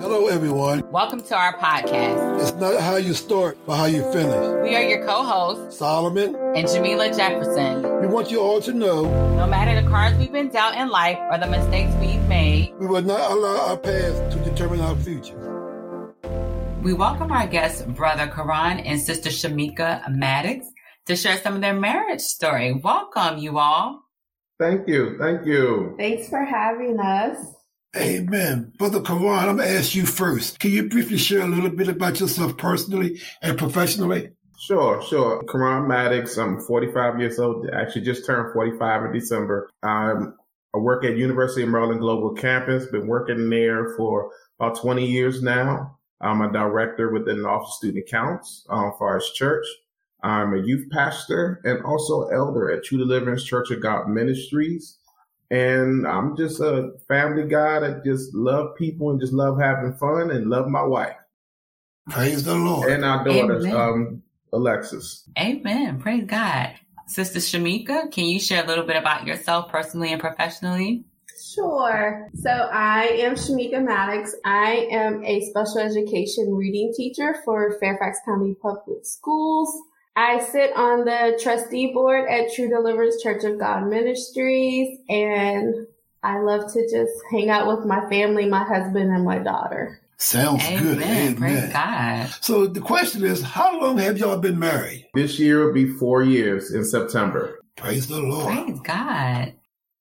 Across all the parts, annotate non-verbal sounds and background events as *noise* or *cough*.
Hello, everyone. Welcome to our podcast. It's not how you start, but how you finish. We are your co hosts, Solomon and Jamila Jefferson. We want you all to know no matter the cards we've been dealt in life or the mistakes we've made, we will not allow our past to determine our future. We welcome our guests, Brother Karan and Sister Shamika Maddox, to share some of their marriage story. Welcome, you all. Thank you. Thank you. Thanks for having us. Amen. Brother Karan, I'm going to ask you first. Can you briefly share a little bit about yourself personally and professionally? Sure, sure. Karan Maddox, I'm 45 years old. Actually, just turned 45 in December. I'm, I work at University of Maryland Global Campus. Been working there for about 20 years now. I'm a director within the Office of Student Accounts uh, for our church. I'm a youth pastor and also elder at True Deliverance Church of God Ministries. And I'm just a family guy that just love people and just love having fun and love my wife. Praise the Lord. And our daughter, um, Alexis. Amen. Praise God. Sister Shamika, can you share a little bit about yourself personally and professionally? Sure. So I am Shamika Maddox. I am a special education reading teacher for Fairfax County Public Schools. I sit on the trustee board at True Deliverance Church of God Ministries, and I love to just hang out with my family, my husband, and my daughter. Sounds Amen. good. Amen. Praise God. So the question is, how long have y'all been married? This year will be four years in September. Praise the Lord. Praise God.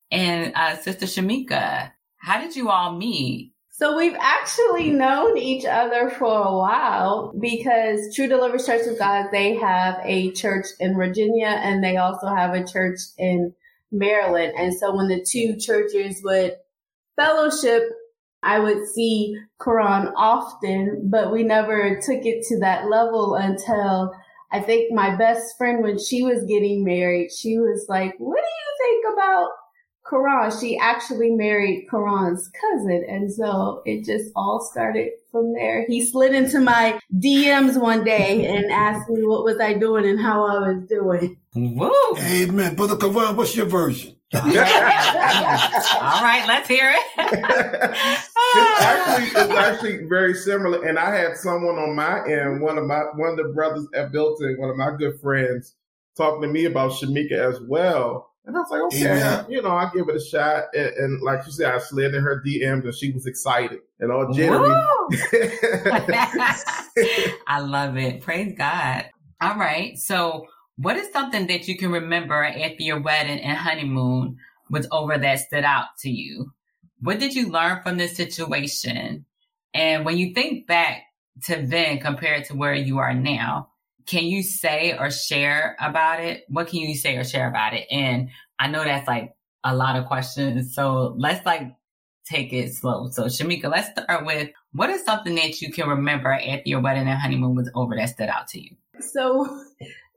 And uh, Sister Shamika, how did you all meet? So we've actually known each other for a while because True Deliverance Church of God, they have a church in Virginia and they also have a church in Maryland. And so when the two churches would fellowship, I would see Karan often, but we never took it to that level until I think my best friend, when she was getting married, she was like, what do you think about Karan, she actually married Karan's cousin. And so it just all started from there. He slid into my DMs one day and asked me what was I doing and how I was doing. Woo! Amen. Brother Karan, what's your version? *laughs* all right, let's hear it. it's actually *laughs* it's actually very similar. And I had someone on my end, one of my one of the brothers at Builton, one of my good friends, talking to me about Shamika as well. And I was like, okay, Amen. you know, I give it a shot. And, and, like you said, I slid in her DMs and she was excited and all jittery. *laughs* *laughs* I love it. Praise God. All right. So what is something that you can remember after your wedding and honeymoon was over that stood out to you? What did you learn from this situation? And when you think back to then compared to where you are now, can you say or share about it? What can you say or share about it? And I know that's like a lot of questions. So let's like take it slow. So Shamika, let's start with what is something that you can remember after your wedding and honeymoon was over that stood out to you? So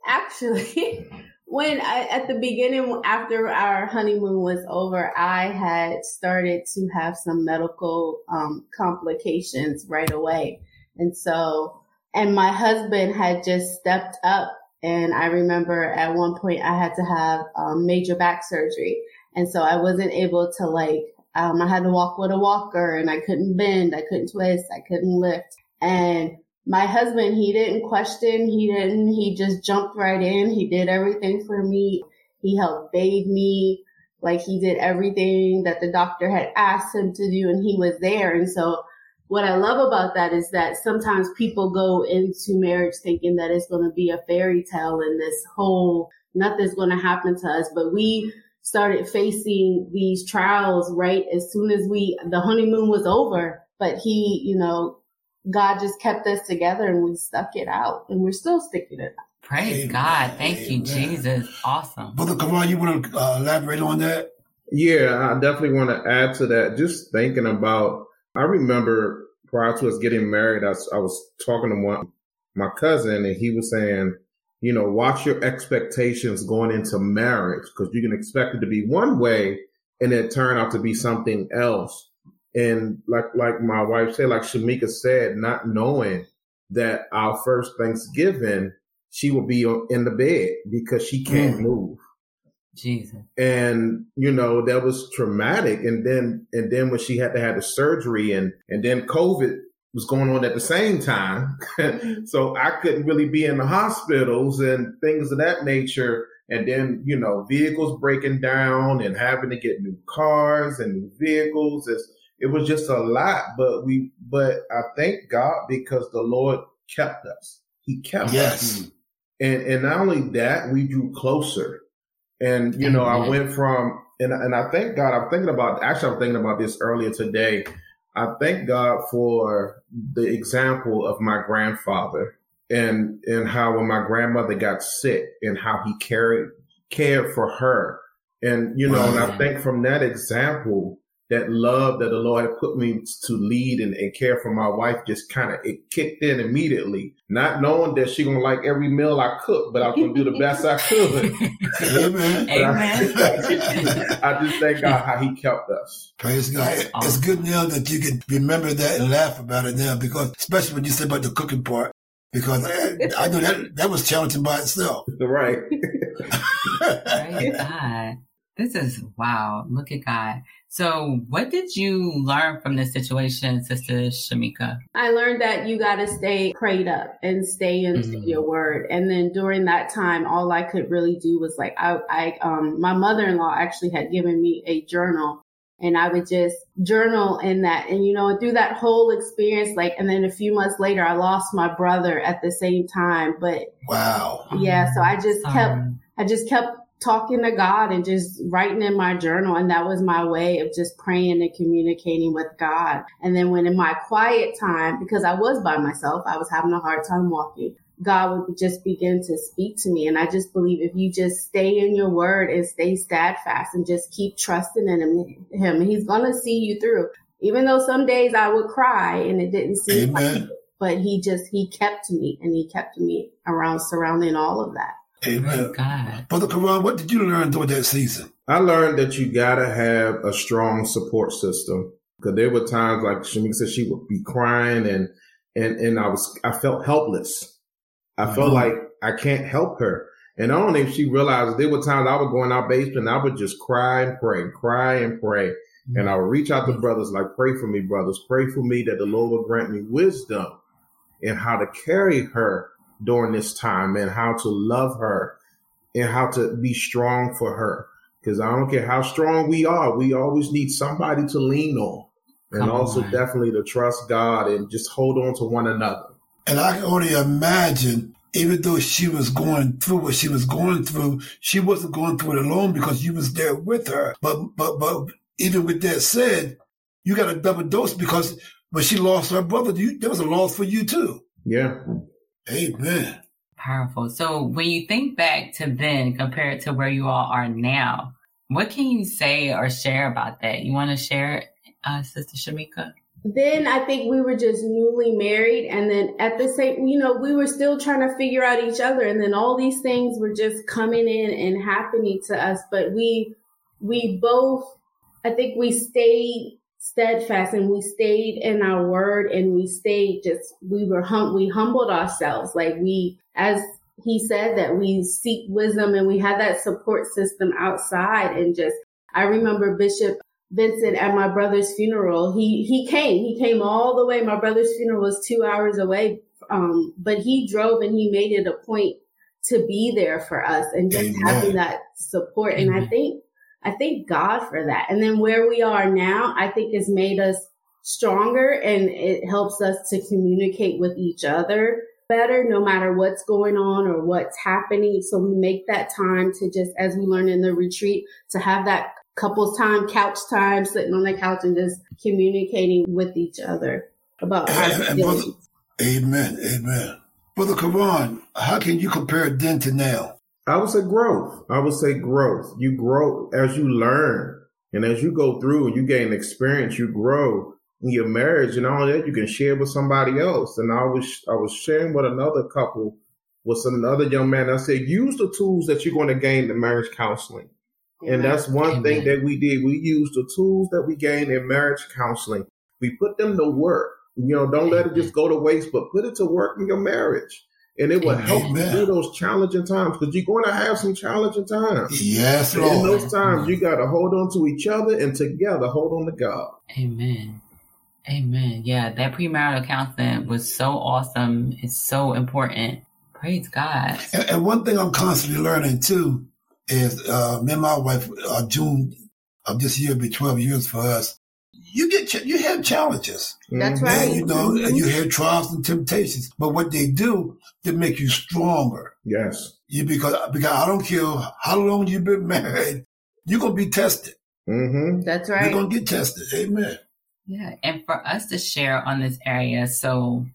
actually, *laughs* when I, at the beginning, after our honeymoon was over, I had started to have some medical um, complications right away. And so and my husband had just stepped up. And I remember at one point I had to have um, major back surgery. And so I wasn't able to like, um, I had to walk with a walker and I couldn't bend, I couldn't twist, I couldn't lift. And my husband, he didn't question, he didn't, he just jumped right in. He did everything for me. He helped bathe me. Like he did everything that the doctor had asked him to do and he was there. And so what I love about that is that sometimes people go into marriage thinking that it's going to be a fairy tale and this whole nothing's going to happen to us. But we started facing these trials right as soon as we, the honeymoon was over. But he, you know, God just kept us together and we stuck it out and we're still sticking it out. Praise Amen. God. Thank Amen. you, Jesus. Awesome. Brother Karan, you want to uh, elaborate on that? Yeah, I definitely want to add to that. Just thinking about I remember prior to us getting married, I, I was talking to one, my cousin and he was saying, you know, watch your expectations going into marriage because you can expect it to be one way and it turn out to be something else. And like, like my wife said, like Shamika said, not knowing that our first Thanksgiving, she will be in the bed because she can't mm. move. Jesus. And, you know, that was traumatic. And then, and then when she had to have the surgery and, and then COVID was going on at the same time. *laughs* so I couldn't really be in the hospitals and things of that nature. And then, you know, vehicles breaking down and having to get new cars and new vehicles. It's, it was just a lot, but we, but I thank God because the Lord kept us. He kept yes. us. And, and not only that, we drew closer. And, you know, I went from, and, and I thank God, I'm thinking about, actually, I'm thinking about this earlier today. I thank God for the example of my grandfather and, and how when my grandmother got sick and how he carried, cared for her. And, you know, wow. and I think from that example, that love that the Lord had put me to lead and, and care for my wife just kind of it kicked in immediately. Not knowing that she gonna like every meal I cook, but I was gonna do the best I could. *laughs* Amen. Amen. I, I just thank God how He kept us. Praise God. Awesome. It's good now that you can remember that and laugh about it now, because especially when you say about the cooking part, because I, I know that that was challenging by itself. Right. Praise God. This is wow. Look at God. So, what did you learn from this situation, Sister Shamika? I learned that you got to stay prayed up and stay into mm-hmm. your word. And then during that time, all I could really do was like, I, I um, my mother in law actually had given me a journal and I would just journal in that. And, you know, through that whole experience, like, and then a few months later, I lost my brother at the same time. But wow. Yeah. So I just kept, I just kept talking to God and just writing in my journal. And that was my way of just praying and communicating with God. And then when in my quiet time, because I was by myself, I was having a hard time walking. God would just begin to speak to me. And I just believe if you just stay in your word and stay steadfast and just keep trusting in him, him he's going to see you through. Even though some days I would cry and it didn't seem Amen. like it, but he just, he kept me and he kept me around surrounding all of that. Amen. God. Brother Karan, what did you learn during that season? I learned that you gotta have a strong support system. Cause there were times like Shamika said she would be crying and, and, and I was, I felt helpless. I mm-hmm. felt like I can't help her. And I don't know if she realized there were times I would go in our basement and I would just cry and pray, cry and pray. Mm-hmm. And I would reach out to brothers like, pray for me, brothers. Pray for me that the Lord will grant me wisdom and how to carry her during this time and how to love her and how to be strong for her. Because I don't care how strong we are, we always need somebody to lean on. And Come also on. definitely to trust God and just hold on to one another. And I can only imagine, even though she was going through what she was going through, she wasn't going through it alone because you was there with her. But but but even with that said, you got a double dose because when she lost her brother, you, there was a loss for you too. Yeah. Amen. Powerful. So when you think back to then compared to where you all are now, what can you say or share about that? You want to share, uh, Sister Shamika? Then I think we were just newly married. And then at the same, you know, we were still trying to figure out each other. And then all these things were just coming in and happening to us. But we, we both, I think we stayed steadfast and we stayed in our word and we stayed just we were hum we humbled ourselves. Like we as he said that we seek wisdom and we had that support system outside. And just I remember Bishop Vincent at my brother's funeral. He he came he came all the way. My brother's funeral was 2 hours away. Um but he drove and he made it a point to be there for us and just Amen. having that support. Amen. and I think I thank God for that. And then where we are now, I think has made us stronger and it helps us to communicate with each other better no matter what's going on or what's happening. So we make that time to just, as we learn in the retreat, to have that couples time, couch time, sitting on the couch and just communicating with each other about and, brother, Amen. Amen. Brother Karan, how can you compare then to now? I would say growth. I would say growth. You grow as you learn and as you go through and you gain experience, you grow in your marriage and all that you can share with somebody else. And I was, I was sharing with another couple with another young man. I said, use the tools that you're going to gain in marriage counseling. Amen. And that's one Amen. thing that we did. We used the tools that we gained in marriage counseling. We put them to work. You know, don't let it just go to waste, but put it to work in your marriage and it will help you through those challenging times because you're going to have some challenging times. Yes, Lord. In those times, you got to hold on to each other and together hold on to God. Amen. Amen. Yeah, that premarital counseling was so awesome. It's so important. Praise God. And, and one thing I'm constantly learning too is uh, me and my wife, uh, June of this year, will be 12 years for us. You get ch- you have challenges. That's Mhm. right. And, you know, and you have trials and temptations. But what they do, they make you stronger. Yes. You because because I don't care how long you've been married, you're gonna be tested. Mm-hmm. That's right. You're gonna get tested. Amen. Yeah, and for us to share on this area, so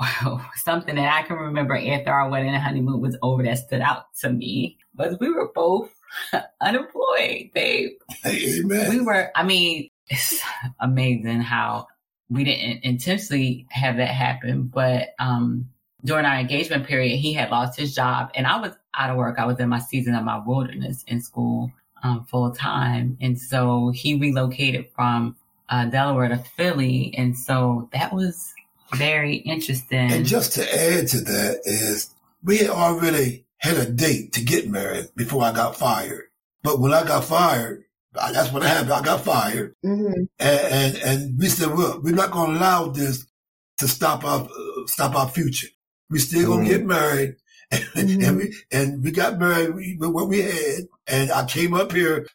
wow, *laughs* something that I can remember after our wedding and honeymoon was over that stood out to me was we were both *laughs* unemployed, babe. Amen. We were, I mean, it's amazing how we didn't intentionally have that happen, but um during our engagement period, he had lost his job and I was out of work. I was in my season of my wilderness in school um, full time. And so he relocated from uh, Delaware to Philly. And so that was very interesting. And just to add to that is we had already had a date to get married before I got fired. But when I got fired, that's what happened. I got fired, hmm and and, and we said, "Well, we're not going to allow this to stop our uh, stop our future. We still gonna Mhm. get married." And, *laughs* Mhm. and we and we got married with what we had, and I came up here.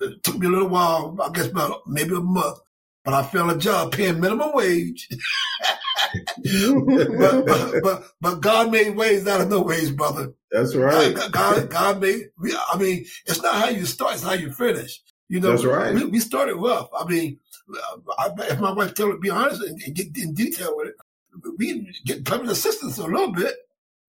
It took me a little while, I guess about maybe a month, but I found a job paying minimum wage. *laughs* but, but *laughs* but but God made ways out of no ways, brother. That's right. God, God, God made. I mean, it's not how you start; it's how you finish. You know, That's right. We, we started rough. I mean, I, if my wife tell her to be honest and, and get in detail with it, we get plumbing assistance a little bit.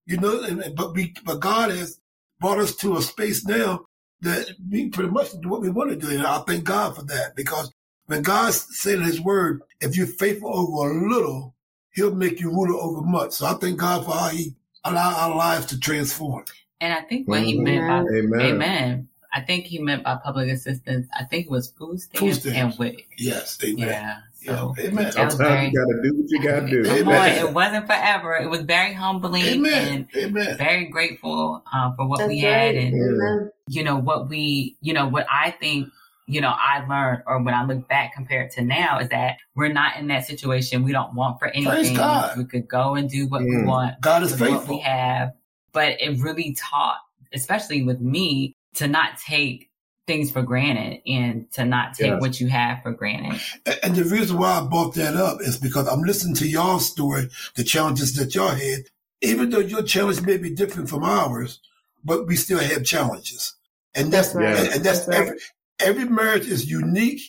You know, and, and- but we but God has brought us to a space now that we pretty much do what we want to do, and I thank God for that because when God said in His Word, if you're faithful over a little, He'll make you ruler over much. So I thank God for how He allow our lives to transform. and I think what he Mhm. meant by Amen. Amen. I think he meant by public assistance. I think it was food stamps, stamps. and WIC. Yes, Amen. Yeah. So Yeah, Amen. Sometimes very- you got to do what you got to do. come Amen. on, it wasn't forever. It was very humbling Amen. and Amen. very grateful uh, for what That's we right. had and Amen. you know what we you know what I think you know I learned or when I look back compared to now is that we're not in that situation. We don't want for anything. God. We could go and do what we Mm. want God is with what we have, but it really taught, especially with me, to not take things for granted and to not take Yes. what you have for granted. And the reason why I brought that up is because I'm listening to y'all's story, the challenges that y'all had. Even though your challenge may be different from ours, but we still have challenges. And that's, That's right. and, and that's, That's right. every, every marriage is unique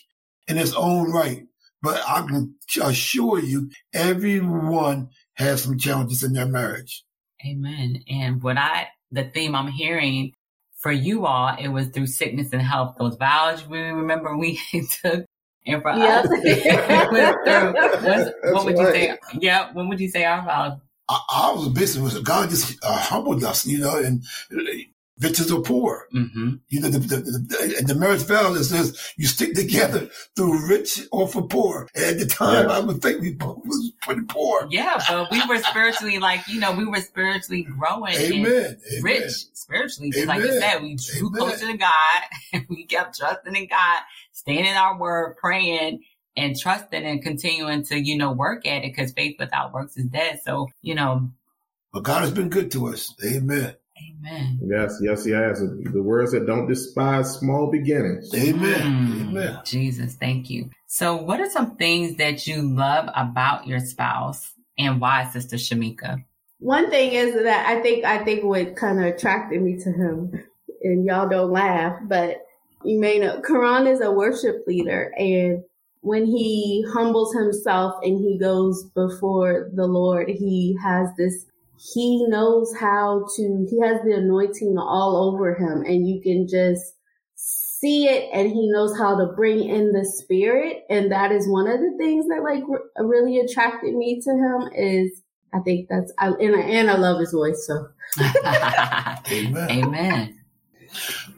in its own right. But I can assure you, everyone has some challenges in their marriage. Amen. And what I, the theme I'm hearing for you all, it was through sickness and health. Those vows we remember we *laughs* took. And for Yep. us, *laughs* it was through, what's- *laughs* what That's would you say? Yeah. What would you say our vows? I, I was basically, was God just uh, humbled us, you know, and riches are poor. Mm-hmm. You know, the, the, the, and the marriage vow that says you stick together through rich or for poor. And at the time, Yeah. I would think we both was pretty poor. Yeah. But we were spiritually like, you know, we were spiritually growing. and Amen. Amen. rich spiritually. Just like you said, we drew Amen. closer to God *laughs* and we kept trusting in God, staying in our word, praying and trusting and continuing to, you know, work at it because faith without works is dead. So, you know, But God has been good to us. Amen. Amen. Yes, yes, yes. The words that "Don't despise small beginnings." Amen. Mm, Amen. Jesus, thank you. So what are some things that you love about your spouse and why, Sister Shamika? One thing is that I think I think what kind of attracted me to him, and y'all don't laugh, but you may know Karan is a worship leader, and when he humbles himself and he goes before the Lord, he has this. He knows how to. He has the anointing all over him, and you can just see it and he knows how to bring in the spirit and that is one of the things that like re- really attracted me to him is I think that's I, and I, and I love his voice. So Amen. *laughs* Amen.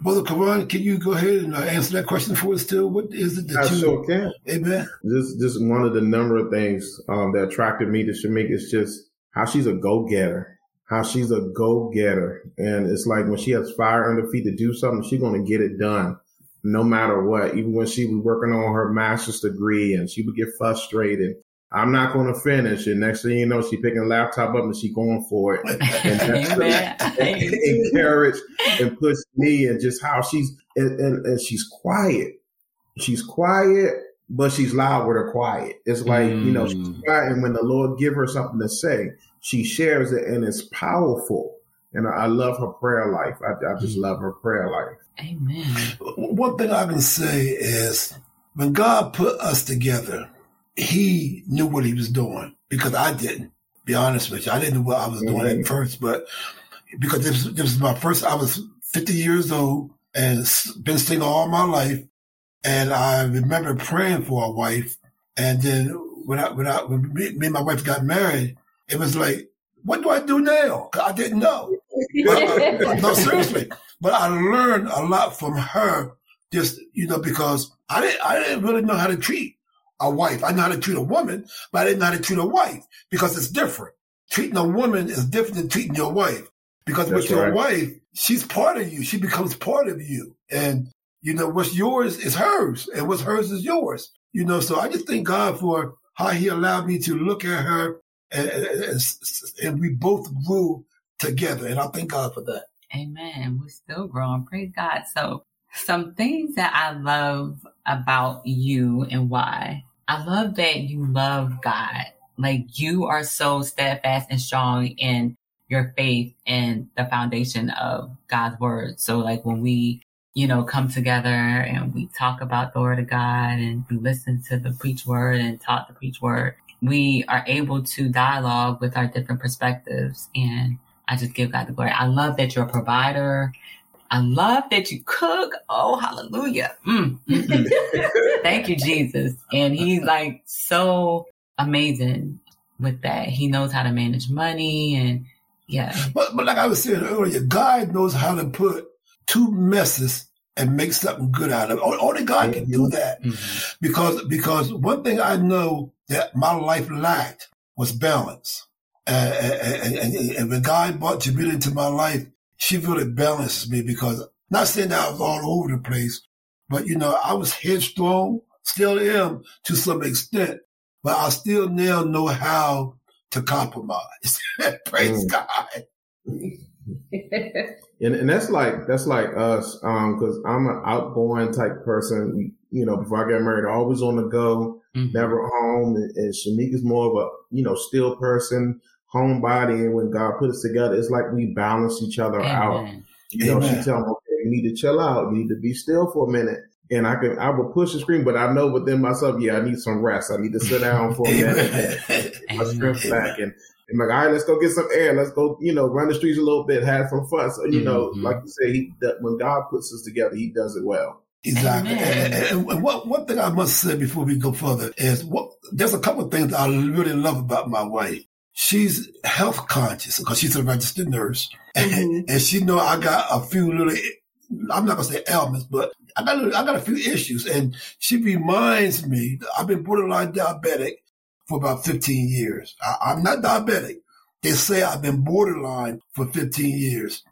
Brother Karan, can you go ahead and uh, answer that question for us too? What is it I that you, sure can. amen? Just, just one of the number of things um, that attracted me to Shamika is just how she's a go getter. How she's a go getter, and it's like when she has fire under feet to do something, she's going to get it done. no matter what. Even when she was working on her master's degree and she would get frustrated, I'm not going to finish. And next thing you know, she picking a laptop up and she going for it. *laughs* And *laughs* *laughs* encourage and push me and just how she's and, and, and, she's quiet. She's quiet, but she's loud with her quiet. It's like mm. you know she's mm. quiet, and when the Lord give her something to say, she shares it, and it's powerful. And I, I love her prayer life. I, I just love her prayer life. Amen. One thing I can say is when God put us together, He knew what He was doing because I didn't. Be honest with you, I didn't know what I was doing mm-hmm. at first, but because this, this was my first, I was 50 years old and been single all my life. And I remember praying for a wife. And then when I, when I, when me, me and my wife got married, it was like, what do I do now? I didn't know. But, uh, no, seriously. But I learned a lot from her, just you know, because I didn't I didn't really know how to treat a wife. I know how to treat a woman, but I didn't know how to treat a wife because it's different. Treating a woman is different than treating your wife. Because That's with your right. wife, she's part of you. She becomes part of you. And, you know, what's yours is hers and what's hers is yours. You know, so I just thank God for how he allowed me to look at her and, and, and we both grew together. And I thank God for that. Amen. We're still growing. Praise God. So some things that I love about you and why. I love that you love God. Like you are so steadfast and strong in your faith and the foundation of God's word. So like when we, you know, come together and we talk about the word of God and we listen to the preach word and talk the preach word, we are able to dialogue with our different perspectives and I just give God the glory. I love that you're a provider. I love that you cook. Oh, hallelujah. Mm, *laughs* Thank you, Jesus. And he's like so amazing with that. He knows how to manage money and yeah. But, but like I was saying earlier, God knows how to put two messes and make something good out of it. Only God can do that. Mm-hmm. Because, because one thing I know that my life lacked was balance. And, and, and, and when God brought Jamila into my life, she really balanced me because not saying that I was all over the place, but you know, I was headstrong, still am to some extent, but I still now know how to compromise. *laughs* Praise mm. God. *laughs* and, and that's like that's like us, um, because I'm an outgoing type person. You know, before I got married, always on the go, mm-hmm. never home. And, and Shamika's more of a you know still person, homebody. And when God put us together, it's like we balance each other Amen. out. You know, she tell me, okay, you need to chill out. You need to be still for a minute and I can I will push and scream, but I know within myself, yeah, I need some rest. I need to sit down for a minute, *laughs* my strength back, and and like, all right, let's go get some air. Let's go, you know, run the streets a little bit, have some fun. So you mm-hmm. know, like you say, he, that when God puts us together, He does it well. Exactly. And, and, and, what one thing I must say before we go further is what there's a couple of things I really love about my wife. She's health conscious because she's a registered nurse, *laughs* mm-hmm. and, and she know I got a few little I'm not gonna say ailments, but I got I got a few issues, and she reminds me. I've been borderline diabetic for about 15 years. I, am not diabetic. They say I've been borderline for 15 years,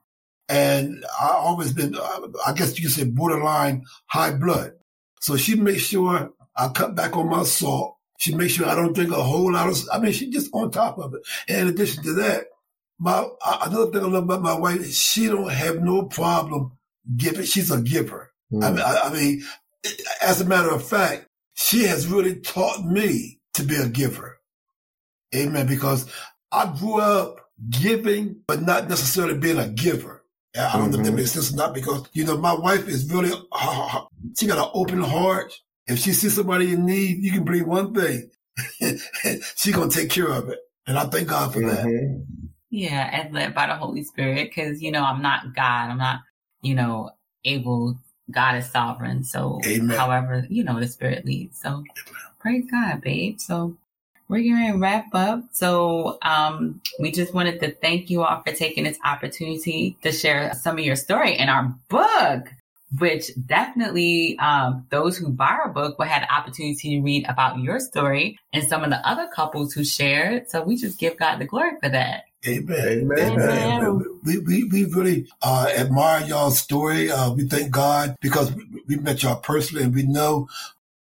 and I always been. Uh, I guess you could say borderline high blood. So she makes sure I cut back on my salt. She makes sure I don't drink a whole lot of. I mean, she's just on top of it. And in addition to that, my another thing I love about my wife is she don't have no problem giving. She's a giver. Mm. I, mean, I, I mean, as a matter of fact, she has really taught me to be a giver. Amen. Because I grew up giving, but not necessarily being a giver. I don't mm-hmm. know if that makes sense or not because, you know, my wife is really, uh, she got an open heart. If she sees somebody in need, you can bring one thing. *laughs* She's going to take care of it. And I thank God for mm-hmm. that. Yeah, and led by the Holy Spirit because, you know, I'm not God. I'm not you know, able, God is sovereign. So Amen. however, you know, the spirit leads. So Amen. praise God, babe. So we're going to wrap up. So, um, we just wanted to thank you all for taking this opportunity to share some of your story in our book, which definitely, um, those who buy our book will have the opportunity to read about your story and some of the other couples who shared. So we just give God the glory for that. Amen. Amen. Amen. We, we, we really uh, admire y'all's story. Uh, we thank God because we, We met y'all personally and we know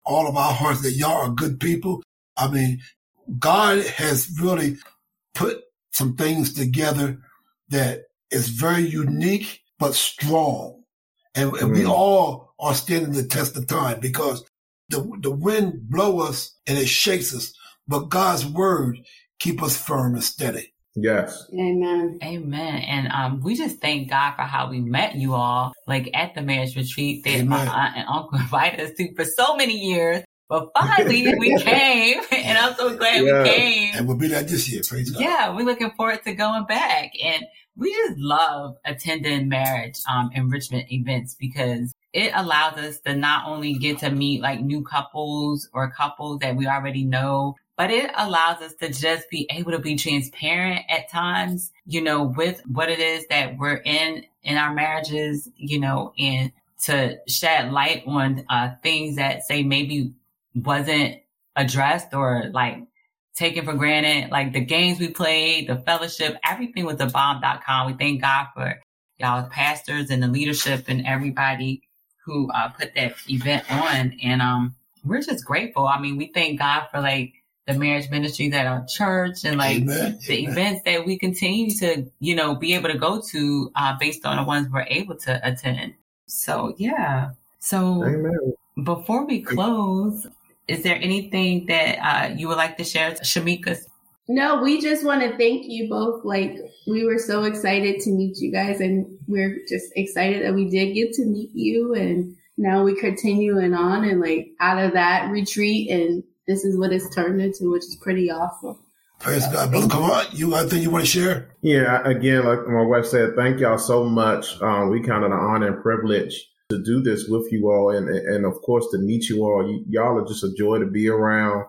all of our hearts that y'all are good people. I mean, God has really put some things together that is very unique but strong. And, and we all are standing the test of time because the, the wind blow us and it shakes us, but God's word keep us firm and steady. Yes. Amen. Amen. And um, we just thank God for how we met you all, like at the marriage retreat that my aunt and uncle *laughs* invited us to for so many years. But finally *laughs* we came, *laughs* and I'm so glad Yeah. we came. And we'll be there this year. Praise God. Yeah, we're looking forward to going back. And we just love attending marriage um, enrichment events because it allows us to not only get to meet like new couples or couples that we already know, but it allows us to just be able to be transparent at times, you know, with what it is that we're in in our marriages, you know, and to shed light on uh, things that say maybe wasn't addressed or like taken for granted. Like the games we played, the fellowship, everything was a bomb.com. We thank God for y'all as pastors and the leadership and everybody who uh, put that event on. And um, we're just grateful. I mean, we thank God for like the marriage ministry that our church and like Amen. the Amen. events that we continue to, you know, be able to go to uh, based on the ones we're able to attend. So yeah. So Amen. before we close, is there anything that uh, you would like to share, Shamika? No, we just want to thank you both. Like, we were so excited to meet you guys, and we're just excited that we did get to meet you. And now we're continuing on and like out of that retreat, and this is what it's turned into, which is pretty awesome. Praise God. Brother, come on. You got anything you want to share? Yeah, again, like my wife said, thank y'all so much. Um, we kind of the honor and privilege to do this with you all, and and of course to meet you all. Y- y'all are just a joy to be around.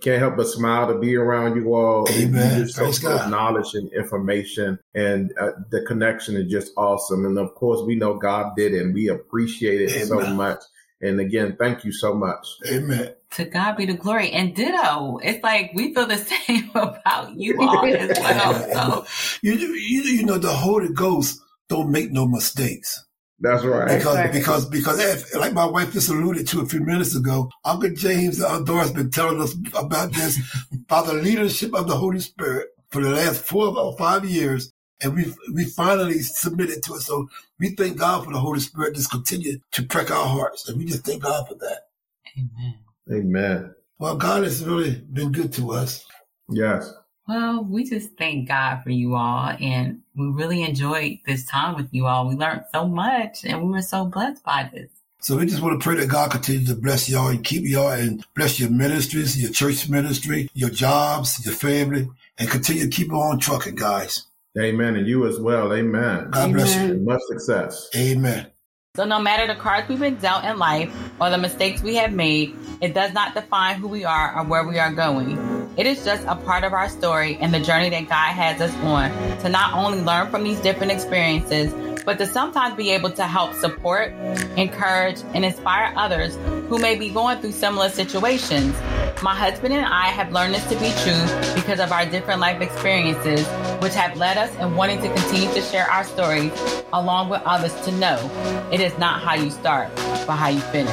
Can't help but smile to be around you all. Amen. You're so Praise full of God. knowledge and information, and uh, the connection is just awesome. And of course, we know God did it, and we appreciate it so much. And again, thank you so much. Amen. To God be the glory. And ditto. It's like we feel the *laughs* same about you all as *laughs* well. So You, you, you know, the Holy Ghost don't make no mistakes. That's right. Because, right. because, because if, like my wife just alluded to a few minutes ago, Uncle James Outdoor has been telling us about this, *laughs* about the leadership of the Holy Spirit for the last four or five years. And we we finally submitted to it. So we thank God for the Holy Spirit just continue to prick our hearts. And we just thank God for that. Amen. Amen. Well, God has really been good to us. Yes. Well, we just thank God for you all and we really enjoyed this time with you all. We learned so much and we were so blessed by this. So we just want to pray that God continues to bless y'all and keep y'all and bless your ministries, your church ministry, your jobs, your family, and continue to keep on trucking, guys. Amen. And you as well. Amen. God bless you. And much success. Amen. So no matter the cards we've been dealt in life or the mistakes we have made, it does not define who we are or where we are going. It is just a part of our story and the journey that God has us on to not only learn from these different experiences, but to sometimes be able to help support, encourage, and inspire others who may be going through similar situations. My husband and I have learned this to be true because of our different life experiences, which have led us in wanting to continue to share our stories along with others to know it is not how you start, but how you finish.